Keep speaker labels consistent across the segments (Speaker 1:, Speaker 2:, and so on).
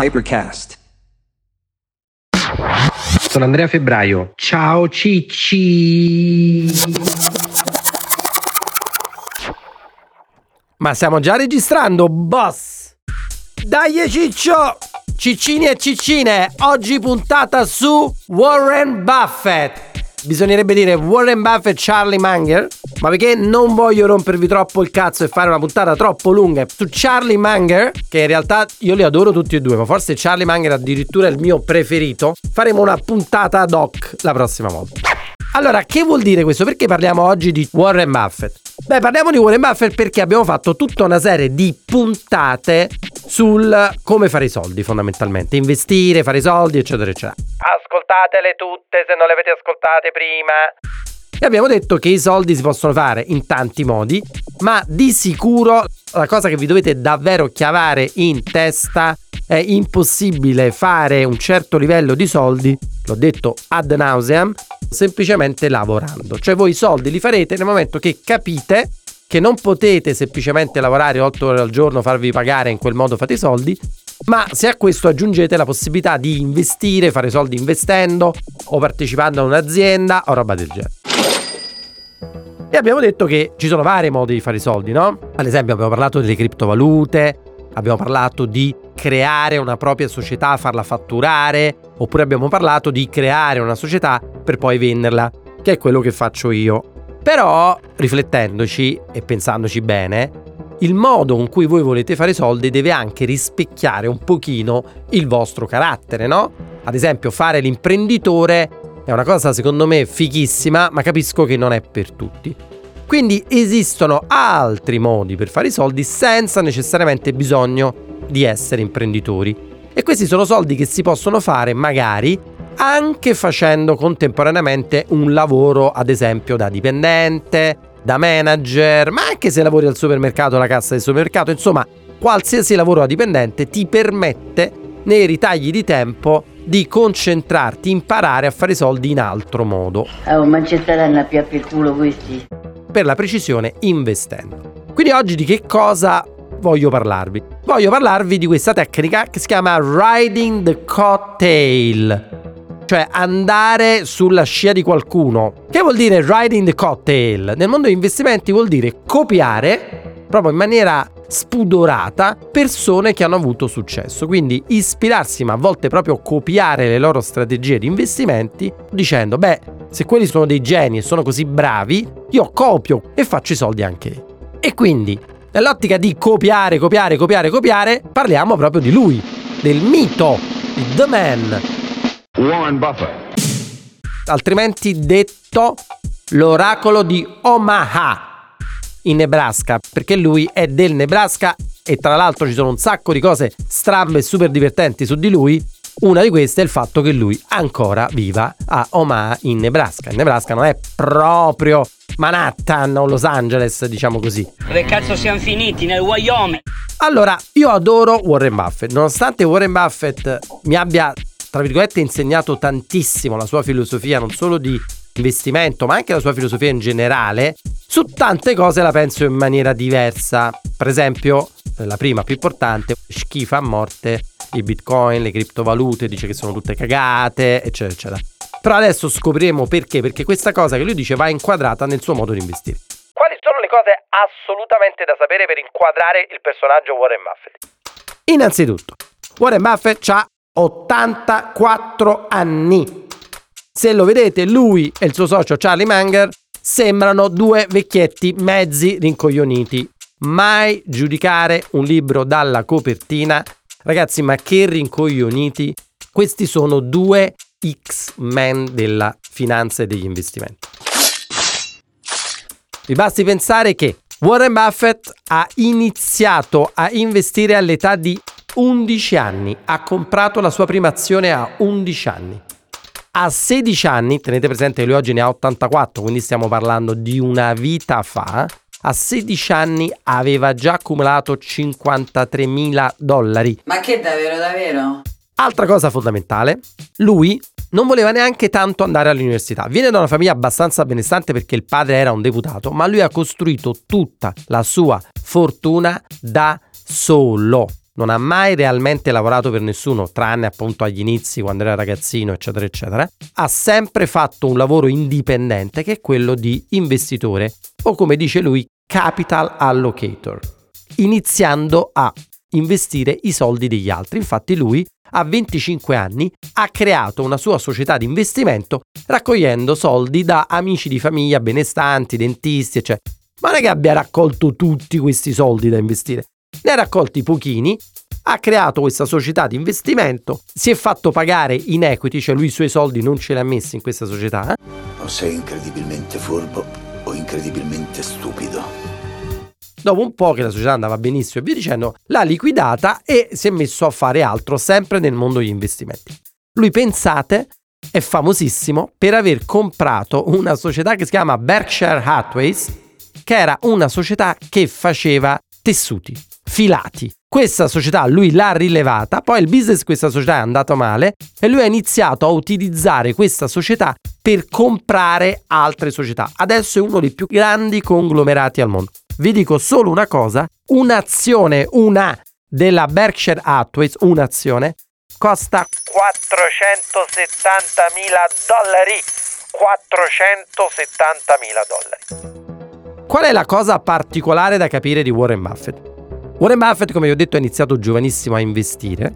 Speaker 1: Hypercast.
Speaker 2: Sono Andrea Febbraio. Ciao Cicci.
Speaker 3: Ma stiamo già registrando, boss! Dai Ciccio! Ciccini e ciccine, oggi puntata su Warren Buffett. Bisognerebbe dire Warren Buffett Charlie Munger, ma perché non voglio rompervi troppo il cazzo e fare una puntata troppo lunga su Charlie Munger, che in realtà io li adoro tutti e due, ma forse Charlie Munger addirittura è il mio preferito, faremo una puntata ad hoc la prossima volta. Allora, che vuol dire questo? Perché parliamo oggi di Warren Buffett? Beh, parliamo di Warren Buffett perché abbiamo fatto tutta una serie di puntate sul come fare i soldi, fondamentalmente. Investire, fare i soldi, eccetera, eccetera. Ascoltatele tutte se non le avete ascoltate prima. E abbiamo detto che i soldi si possono fare in tanti modi, ma di sicuro la cosa che vi dovete davvero chiavare in testa è impossibile fare un certo livello di soldi, l'ho detto ad nauseam, semplicemente lavorando. Cioè voi i soldi li farete nel momento che capite che non potete semplicemente lavorare 8 ore al giorno, farvi pagare in quel modo fate i soldi, ma se a questo aggiungete la possibilità di investire, fare soldi investendo o partecipando a un'azienda o roba del genere. E abbiamo detto che ci sono vari modi di fare i soldi, no? Ad esempio abbiamo parlato delle criptovalute, abbiamo parlato di creare una propria società, farla fatturare, oppure abbiamo parlato di creare una società per poi venderla, che è quello che faccio io. Però, riflettendoci e pensandoci bene, il modo con cui voi volete fare soldi deve anche rispecchiare un pochino il vostro carattere, no? Ad esempio, fare l'imprenditore è una cosa secondo me fighissima, ma capisco che non è per tutti. Quindi esistono altri modi per fare i soldi senza necessariamente bisogno di essere imprenditori. E questi sono soldi che si possono fare magari anche facendo contemporaneamente un lavoro, ad esempio, da dipendente, da manager, ma anche se lavori al supermercato, alla cassa del supermercato, insomma, qualsiasi lavoro da dipendente ti permette nei ritagli di tempo di concentrarti, imparare a fare soldi in altro modo.
Speaker 4: Oh, ma ci staranno a piappi il culo questi.
Speaker 3: Per la precisione, investendo. Quindi oggi di che cosa voglio parlarvi? Voglio parlarvi di questa tecnica che si chiama riding the coattail. Cioè andare sulla scia di qualcuno. Che vuol dire riding the coattail? Nel mondo degli investimenti vuol dire copiare proprio in maniera spudorata persone che hanno avuto successo. Quindi ispirarsi, ma a volte proprio copiare le loro strategie di investimenti, dicendo: beh, se quelli sono dei geni e sono così bravi, io copio e faccio i soldi anche. E quindi, nell'ottica di copiare, copiare, copiare, copiare, parliamo proprio di lui, del mito, di The Man.
Speaker 5: Warren Buffett.
Speaker 3: Altrimenti detto l'oracolo di Omaha in Nebraska, perché lui è del Nebraska e tra l'altro ci sono un sacco di cose strambe e super divertenti su di lui. Una di queste è il fatto che lui ancora viva a Omaha in Nebraska. Il Nebraska non è proprio Manhattan o Los Angeles, diciamo così.
Speaker 6: Dove cazzo siamo finiti? Nel Wyoming?
Speaker 3: Allora, io adoro Warren Buffett, nonostante Warren Buffett mi abbia, tra virgolette, insegnato tantissimo la sua filosofia, non solo di investimento, ma anche la sua filosofia in generale, su tante cose la penso in maniera diversa. Per esempio, la prima più importante, schifa a morte i bitcoin, le criptovalute, dice che sono tutte cagate, eccetera, eccetera. Però adesso scopriremo perché, perché questa cosa che lui dice va inquadrata nel suo modo di investire. Quali sono le cose assolutamente da sapere per inquadrare il personaggio Warren Buffett? Innanzitutto, Warren Buffett ha 84 anni. Se lo vedete, lui e il suo socio Charlie Munger sembrano due vecchietti mezzi rincoglioniti. Mai giudicare un libro dalla copertina. Ragazzi, ma che rincoglioniti. Questi sono due X-Men della finanza e degli investimenti. Vi basti pensare che Warren Buffett ha iniziato a investire all'età di 11 anni, ha comprato la sua prima azione a 11 anni. A 16 anni, tenete presente che lui oggi ne ha 84, quindi stiamo parlando di una vita fa, a 16 anni aveva già accumulato 53 mila dollari.
Speaker 4: Ma che davvero, davvero?
Speaker 3: Altra cosa fondamentale, lui non voleva neanche tanto andare all'università. Viene da una famiglia abbastanza benestante perché il padre era un deputato, ma lui ha costruito tutta la sua fortuna da solo. Non ha mai realmente lavorato per nessuno, tranne appunto agli inizi quando era ragazzino, eccetera, eccetera, ha sempre fatto un lavoro indipendente che è quello di investitore o come dice lui, capital allocator, iniziando a investire i soldi degli altri. Infatti lui a 25 anni ha creato una sua società di investimento raccogliendo soldi da amici di famiglia benestanti, dentisti, eccetera. Ma non è che abbia raccolto tutti questi soldi da investire, ne ha raccolti pochini, ha creato questa società di investimento, si è fatto pagare in equity, cioè lui i suoi soldi non ce li ha messi in questa società. eh?
Speaker 1: O sei incredibilmente furbo o incredibilmente stupido.
Speaker 3: Dopo un po' che la società andava benissimo e via dicendo, l'ha liquidata e si è messo a fare altro, sempre nel mondo degli investimenti. Lui, pensate, è famosissimo per aver comprato una società che si chiama Berkshire Hathways, che era una società che faceva tessuti, filati. Questa società lui l'ha rilevata, poi il business di questa società è andato male e lui ha iniziato a utilizzare questa società per comprare altre società. Adesso è uno dei più grandi conglomerati al mondo. Vi dico solo una cosa, un'azione, una della Berkshire Hathaway, un'azione, costa 470 mila dollari. 470 mila dollari. Qual è la cosa particolare da capire di Warren Buffett? Warren Buffett, come vi ho detto, ha iniziato giovanissimo a investire,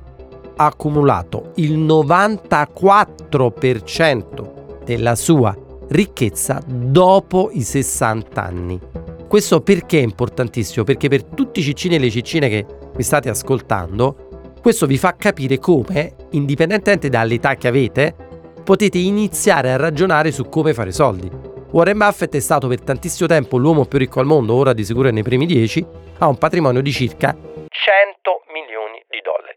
Speaker 3: ha accumulato il 94% della sua ricchezza dopo i 60 anni. Questo perché è importantissimo? Perché per tutti i ciccini e le ciccine che mi state ascoltando, questo vi fa capire come, indipendentemente dall'età che avete, potete iniziare a ragionare su come fare soldi. Warren Buffett è stato per tantissimo tempo l'uomo più ricco al mondo, ora di sicuro è nei primi 10, ha un patrimonio di circa 100 milioni di dollari.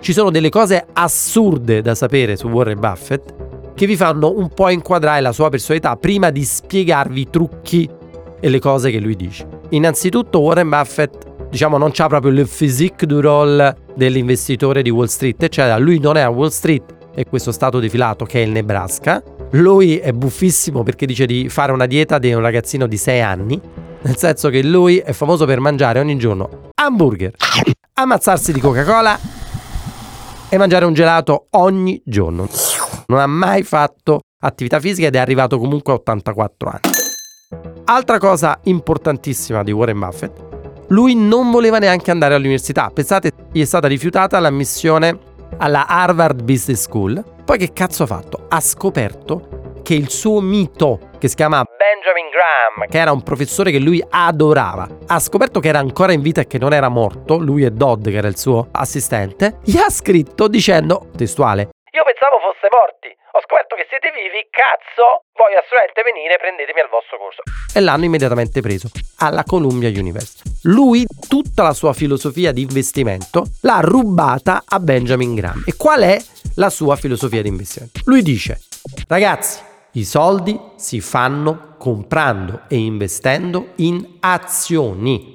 Speaker 3: Ci sono delle cose assurde da sapere su Warren Buffett che vi fanno un po' inquadrare la sua personalità prima di spiegarvi i trucchi e le cose che lui dice. Innanzitutto Warren Buffett diciamo non c'ha proprio il physique du role dell'investitore di Wall Street, eccetera. Lui non è a Wall Street, è questo stato defilato che è il Nebraska. Lui è buffissimo perché dice di fare una dieta di un ragazzino di 6 anni, nel senso che lui è famoso per mangiare ogni giorno hamburger, ammazzarsi di Coca-Cola e mangiare un gelato ogni giorno. Non ha mai fatto attività fisica ed è arrivato comunque a 84 anni. Altra cosa importantissima di Warren Buffett, lui non voleva neanche andare all'università. Pensate, gli è stata rifiutata l'ammissione alla Harvard Business School. Poi che cazzo ha fatto? Ha scoperto che il suo mito, che si chiama Benjamin Graham, che era un professore che lui adorava, ha scoperto che era ancora in vita e che non era morto, lui e Dodd, che era il suo assistente, gli ha scritto dicendo, testuale, io pensavo fosse morti. Ho scoperto che siete vivi, cazzo! Voglio assolutamente venire, prendetemi al vostro corso. E l'hanno immediatamente preso alla Columbia University. Lui, tutta la sua filosofia di investimento, l'ha rubata a Benjamin Graham. E qual è la sua filosofia di investimento? Lui dice, ragazzi, i soldi si fanno comprando e investendo in azioni.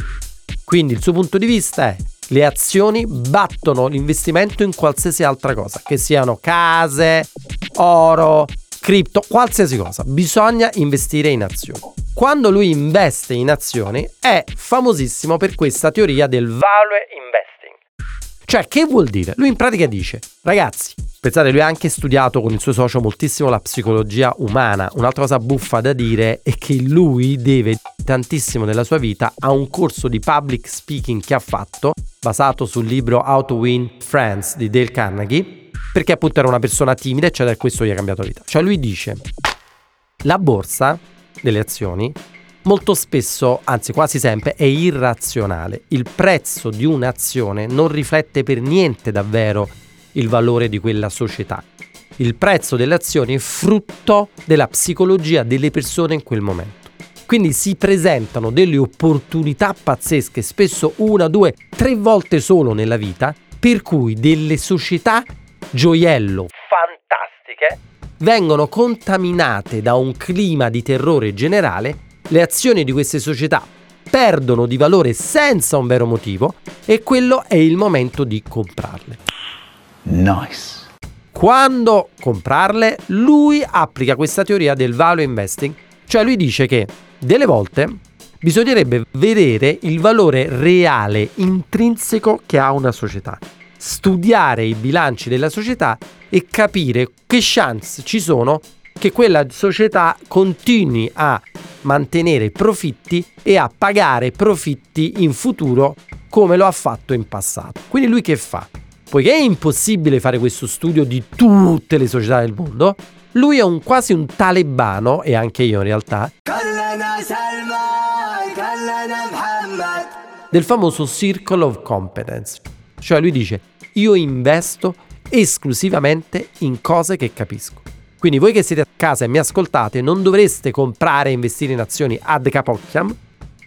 Speaker 3: Quindi il suo punto di vista è le azioni battono l'investimento in qualsiasi altra cosa, che siano case, oro, cripto, qualsiasi cosa. Bisogna investire in azioni. Quando lui investe in azioni è famosissimo per questa teoria del value investing. Cioè, che vuol dire? Lui in pratica dice, ragazzi, pensate, lui ha anche studiato con il suo socio moltissimo la psicologia umana. Un'altra cosa buffa da dire è che lui deve tantissimo della sua vita a un corso di public speaking che ha fatto, basato sul libro How to Win Friends di Dale Carnegie, perché appunto era una persona timida, eccetera, e questo gli ha cambiato la vita. Cioè lui dice, la borsa delle azioni molto spesso, anzi quasi sempre, è irrazionale. Il prezzo di un'azione non riflette per niente davvero il valore di quella società. Il prezzo delle azioni è frutto della psicologia delle persone in quel momento. Quindi si presentano delle opportunità pazzesche, spesso una, due, tre volte solo nella vita, per cui delle società gioiello fantastiche vengono contaminate da un clima di terrore generale, le azioni di queste società perdono di valore senza un vero motivo e quello è il momento di comprarle.
Speaker 1: Nice.
Speaker 3: Quando comprarle, lui applica questa teoria del value investing, cioè lui dice che delle volte Bisognerebbe vedere il valore reale, intrinseco che ha una società, studiare i bilanci della società e capire che chance ci sono che quella società continui a mantenere profitti e a pagare profitti in futuro come lo ha fatto in passato. Quindi lui che fa? Poiché è impossibile fare questo studio di tutte le società del mondo, lui è un, quasi un talebano, e anche io in realtà, del famoso Circle of Competence. Cioè lui dice, io investo esclusivamente in cose che capisco. Quindi voi che siete a casa e mi ascoltate non dovreste comprare e investire in azioni ad capocchiam,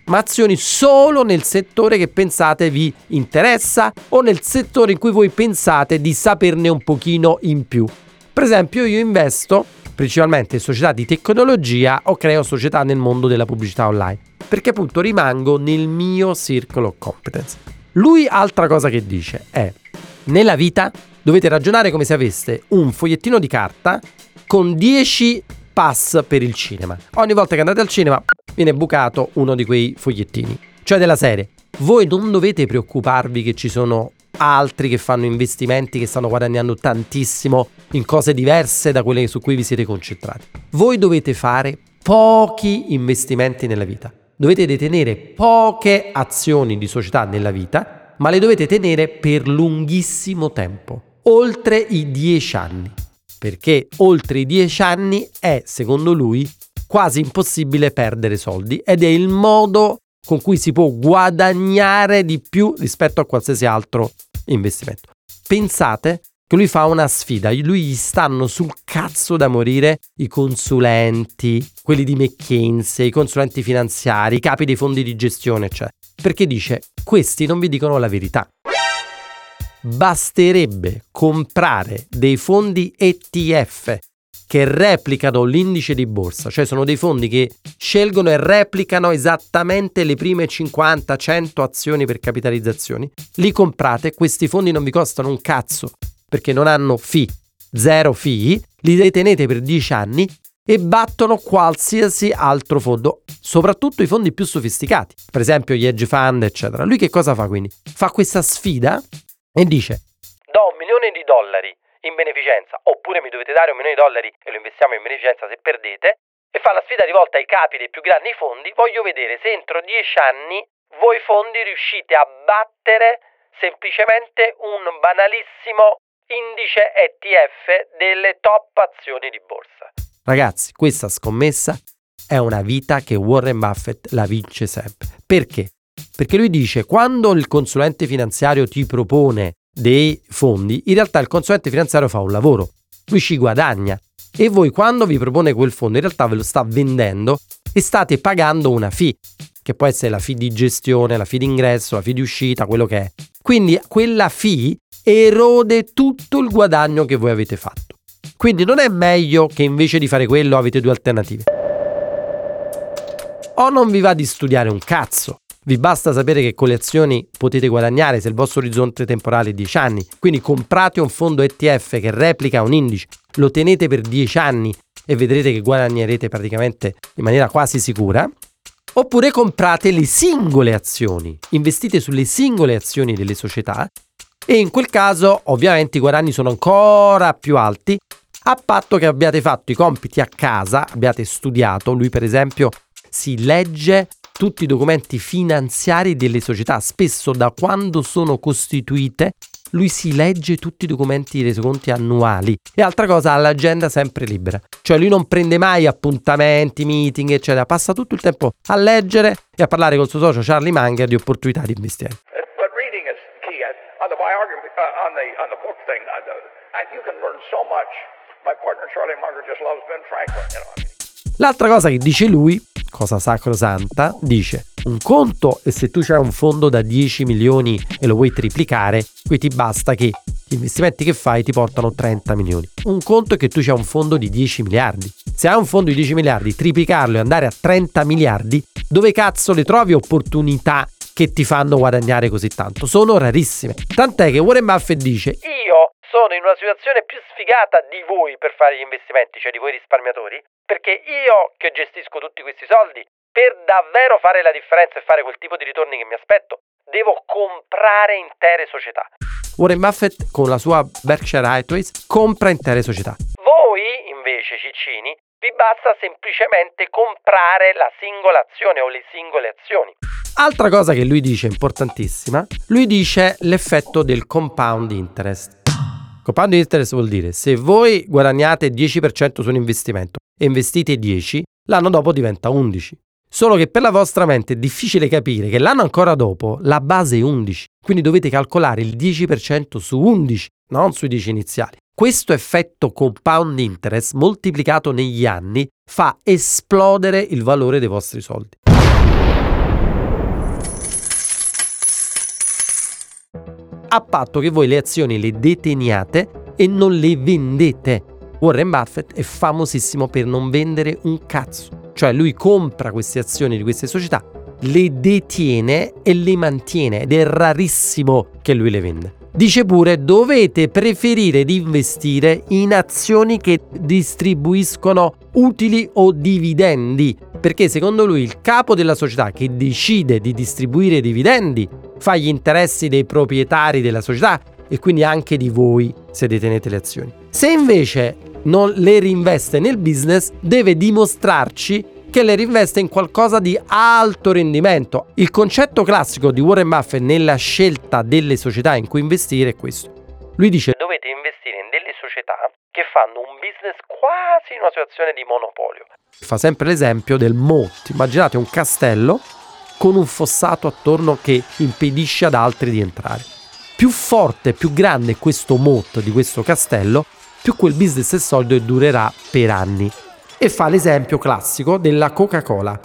Speaker 3: ma azioni solo nel settore che pensate vi interessa o nel settore in cui voi pensate di saperne un pochino in più. Per esempio io investo principalmente in società di tecnologia o creo società nel mondo della pubblicità online, perché appunto rimango nel mio circolo competence. Lui altra cosa che dice è, nella vita dovete ragionare come se aveste un fogliettino di carta con 10 pass per il cinema. Ogni volta che andate al cinema viene bucato uno di quei fogliettini. Cioè della serie, voi non dovete preoccuparvi che ci sono altri che fanno investimenti che stanno guadagnando tantissimo in cose diverse da quelle su cui vi siete concentrati. Voi dovete fare pochi investimenti nella vita. Dovete detenere poche azioni di società nella vita, ma le dovete tenere per lunghissimo tempo, oltre i 10 anni. Perché oltre i 10 anni è, secondo lui, quasi impossibile perdere soldi ed è il modo con cui si può guadagnare di più rispetto a qualsiasi altro investimento. Pensate che lui fa una sfida, lui gli stanno sul cazzo da morire i consulenti, quelli di McKinsey, i consulenti finanziari, i capi dei fondi di gestione, cioè, perché dice questi non vi dicono la verità basterebbe comprare dei fondi ETF che replicano l'indice di borsa, cioè sono dei fondi che scelgono e replicano esattamente le prime 50-100 azioni per capitalizzazioni, li comprate, questi fondi non vi costano un cazzo perché non hanno fee, zero fee, li detenete per 10 anni e battono qualsiasi altro fondo, soprattutto i fondi più sofisticati, per esempio gli hedge fund, eccetera. Lui che cosa fa quindi? Fa questa sfida e dice
Speaker 7: do un milione di dollari in beneficenza oppure mi dovete dare un milione di dollari e lo investiamo in beneficenza se perdete e fa la sfida rivolta ai capi dei più grandi fondi voglio vedere se entro dieci anni voi fondi riuscite a battere semplicemente un banalissimo indice ETF delle top azioni di borsa.
Speaker 3: Ragazzi, questa scommessa è una vita che Warren Buffett la vince sempre. Perché? Perché lui dice quando il consulente finanziario ti propone dei fondi, in realtà il consulente finanziario fa un lavoro, lui ci guadagna e voi quando vi propone quel fondo in realtà ve lo sta vendendo e state pagando una fee, che può essere la fee di gestione, la fee di ingresso, la fee di uscita, quello che è. Quindi quella fee erode tutto il guadagno che voi avete fatto. Quindi non è meglio che invece di fare quello avete due alternative. O non vi va di studiare un cazzo vi basta sapere che con le azioni potete guadagnare se il vostro orizzonte temporale è 10 anni. Quindi comprate un fondo ETF che replica un indice, lo tenete per 10 anni e vedrete che guadagnerete praticamente in maniera quasi sicura. Oppure comprate le singole azioni, investite sulle singole azioni delle società e in quel caso ovviamente i guadagni sono ancora più alti a patto che abbiate fatto i compiti a casa, abbiate studiato, lui per esempio si legge tutti i documenti finanziari delle società, spesso da quando sono costituite lui si legge tutti i documenti di resoconti annuali e altra cosa ha l'agenda sempre libera cioè lui non prende mai appuntamenti, meeting eccetera passa tutto il tempo a leggere e a parlare col suo socio Charlie Munger di opportunità di
Speaker 5: the, you can learn so much. My partner Charlie Munger just loves Ben Franklin. You know.
Speaker 3: L'altra cosa che dice lui, cosa sacrosanta, dice un conto e se tu hai un fondo da 10 milioni e lo vuoi triplicare, qui ti basta che gli investimenti che fai ti portano 30 milioni. Un conto è che tu hai un fondo di 10 miliardi. Se hai un fondo di 10 miliardi, triplicarlo e andare a 30 miliardi, dove cazzo le trovi opportunità che ti fanno guadagnare così tanto? Sono rarissime. Tant'è che Warren Buffett dice
Speaker 7: Io sono in una situazione più sfigata di voi per fare gli investimenti, cioè di voi risparmiatori, perché io che gestisco tutti questi soldi, per davvero fare la differenza e fare quel tipo di ritorni che mi aspetto, devo comprare intere società.
Speaker 3: Warren Buffett con la sua Berkshire Hathaway compra intere società.
Speaker 7: Voi, invece, ciccini, vi basta semplicemente comprare la singola azione o le singole azioni.
Speaker 3: Altra cosa che lui dice importantissima, lui dice l'effetto del compound interest. Compound interest vuol dire se voi guadagnate 10% su un investimento e investite 10, l'anno dopo diventa 11. Solo che per la vostra mente è difficile capire che l'anno ancora dopo la base è 11, quindi dovete calcolare il 10% su 11, non sui 10 iniziali. Questo effetto compound interest moltiplicato negli anni fa esplodere il valore dei vostri soldi. A patto che voi le azioni le deteniate e non le vendete. Warren Buffett è famosissimo per non vendere un cazzo. Cioè lui compra queste azioni di queste società, le detiene e le mantiene ed è rarissimo che lui le venda. Dice pure dovete preferire di investire in azioni che distribuiscono utili o dividendi, perché secondo lui il capo della società che decide di distribuire dividendi fa gli interessi dei proprietari della società e quindi anche di voi se detenete le azioni. Se invece non le reinveste nel business, deve dimostrarci che le reinveste in qualcosa di alto rendimento. Il concetto classico di Warren Buffett nella scelta delle società in cui investire è questo. Lui dice
Speaker 7: Dovete investire in delle società che fanno un business quasi in una situazione di monopolio.
Speaker 3: fa sempre l'esempio del moat. Immaginate un castello con un fossato attorno che impedisce ad altri di entrare. Più forte, più grande questo moat di questo castello, più quel business è solido e durerà per anni. E fa l'esempio classico della Coca-Cola.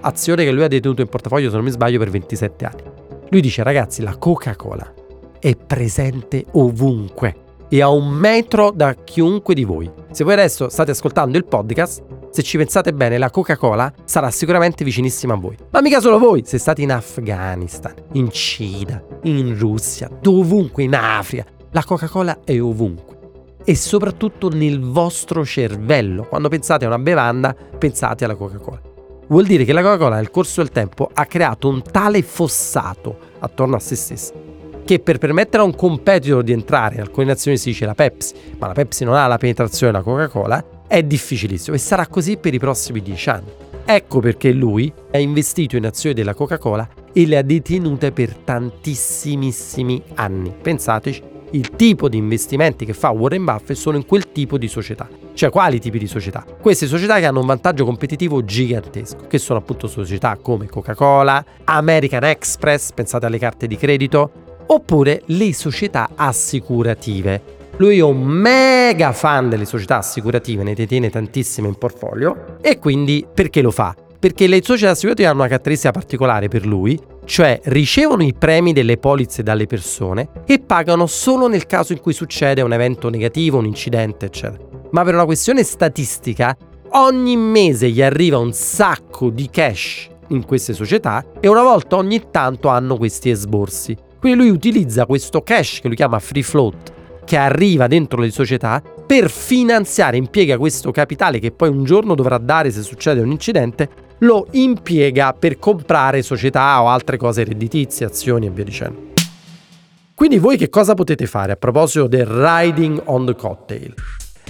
Speaker 3: Azione che lui ha detenuto in portafoglio, se non mi sbaglio, per 27 anni. Lui dice, ragazzi, la Coca-Cola è presente ovunque e a un metro da chiunque di voi. Se voi adesso state ascoltando il podcast, se ci pensate bene, la Coca-Cola sarà sicuramente vicinissima a voi. Ma mica solo voi, se state in Afghanistan, in Cina, in Russia, dovunque, in Africa, la Coca-Cola è ovunque. E soprattutto nel vostro cervello. Quando pensate a una bevanda, pensate alla Coca-Cola. Vuol dire che la Coca-Cola nel corso del tempo ha creato un tale fossato attorno a se stessa che per permettere a un competitor di entrare, in alcune nazioni si dice la Pepsi, ma la Pepsi non ha la penetrazione della Coca-Cola, è difficilissimo e sarà così per i prossimi dieci anni. Ecco perché lui ha investito in azioni della Coca-Cola e le ha detenute per tantissimissimi anni. Pensateci, il tipo di investimenti che fa Warren Buffett sono in quel tipo di società. Cioè quali tipi di società? Queste società che hanno un vantaggio competitivo gigantesco, che sono appunto società come Coca-Cola, American Express, pensate alle carte di credito, oppure le società assicurative. Lui è un mega fan delle società assicurative, ne detiene tantissime in portfolio e quindi perché lo fa? Perché le società assicurative hanno una caratteristica particolare per lui, cioè ricevono i premi delle polizze dalle persone e pagano solo nel caso in cui succede un evento negativo, un incidente, eccetera. Ma per una questione statistica, ogni mese gli arriva un sacco di cash in queste società e una volta ogni tanto hanno questi esborsi. Quindi lui utilizza questo cash che lui chiama free float, che arriva dentro le società, per finanziare, impiega questo capitale che poi un giorno dovrà dare se succede un incidente, lo impiega per comprare società o altre cose redditizie, azioni e via dicendo. Quindi voi che cosa potete fare a proposito del riding on the cocktail?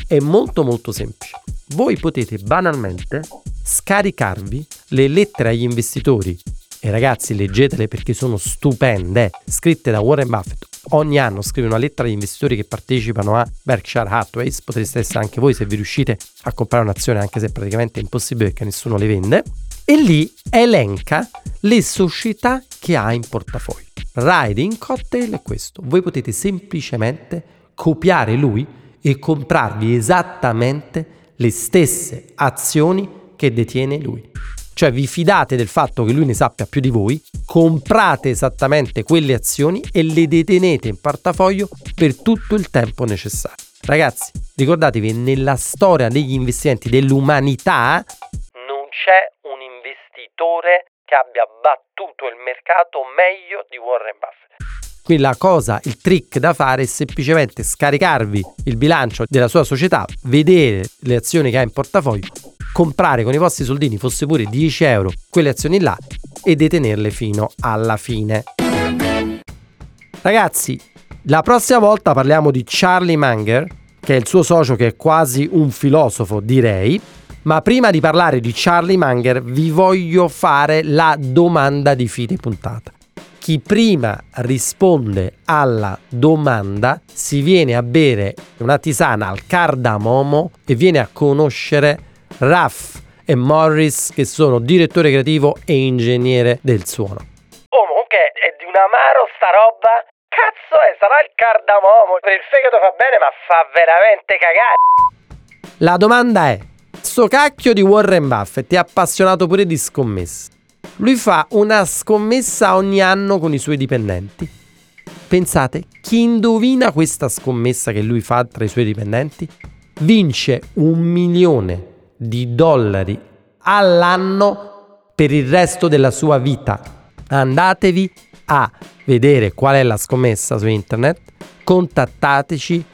Speaker 3: È molto molto semplice. Voi potete banalmente scaricarvi le lettere agli investitori e ragazzi leggetele perché sono stupende, scritte da Warren Buffett. Ogni anno scrive una lettera agli investitori che partecipano a Berkshire Hathaway, potreste essere anche voi se vi riuscite a comprare un'azione anche se praticamente è impossibile perché nessuno le vende, e lì elenca le società che ha in portafoglio. Riding Cocktail è questo, voi potete semplicemente copiare lui e comprarvi esattamente le stesse azioni che detiene lui. Cioè vi fidate del fatto che lui ne sappia più di voi, comprate esattamente quelle azioni e le detenete in portafoglio per tutto il tempo necessario. Ragazzi, ricordatevi, nella storia degli investimenti dell'umanità
Speaker 7: Non c'è un investitore che abbia battuto il mercato meglio di Warren Buffett.
Speaker 3: Quindi la cosa, il trick da fare è semplicemente scaricarvi il bilancio della sua società, vedere le azioni che ha in portafoglio, comprare con i vostri soldini, fosse pure 10 euro, quelle azioni là e detenerle fino alla fine. Ragazzi, la prossima volta parliamo di Charlie Munger, che è il suo socio che è quasi un filosofo, direi. Ma prima di parlare di Charlie Munger vi voglio fare la domanda di fine puntata. Chi prima risponde alla domanda si viene a bere una tisana al cardamomo e viene a conoscere Raff e Morris che sono direttore creativo e ingegnere del suono.
Speaker 7: Oh, comunque è di un amaro sta roba. Cazzo è, sarà il cardamomo. Per il fegato fa bene, ma fa veramente cagare.
Speaker 3: La domanda è, sto cacchio di Warren Buffett è appassionato pure di scommesse. Lui fa una scommessa ogni anno con i suoi dipendenti. Pensate, chi indovina questa scommessa che lui fa tra i suoi dipendenti vince un milione di dollari all'anno per il resto della sua vita. Andatevi a vedere qual è la scommessa su internet, contattateci,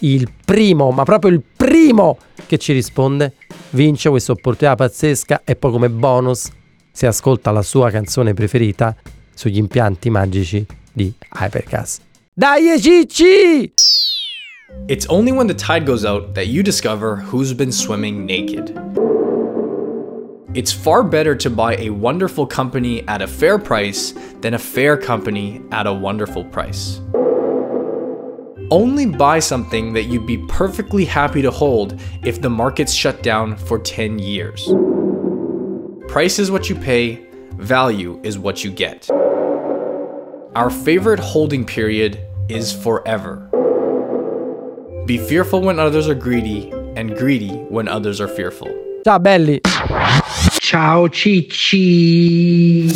Speaker 3: il primo, ma proprio il primo che ci risponde vince questa opportunità pazzesca e poi come bonus si ascolta la sua canzone preferita sugli impianti magici di Hypercast. Dai Cicci!
Speaker 8: It's only when the tide goes out that you discover who's been swimming naked. It's far better to buy a wonderful company at a fair price than a fair company at a wonderful price. Only buy something that you'd be perfectly happy to hold if the market's shut down for 10 years. Price is what you pay, value is what you get. Our favorite holding period is forever. Be fearful when others are greedy, and greedy when others are fearful.
Speaker 3: Ciao belli!
Speaker 2: Ciao Cicci.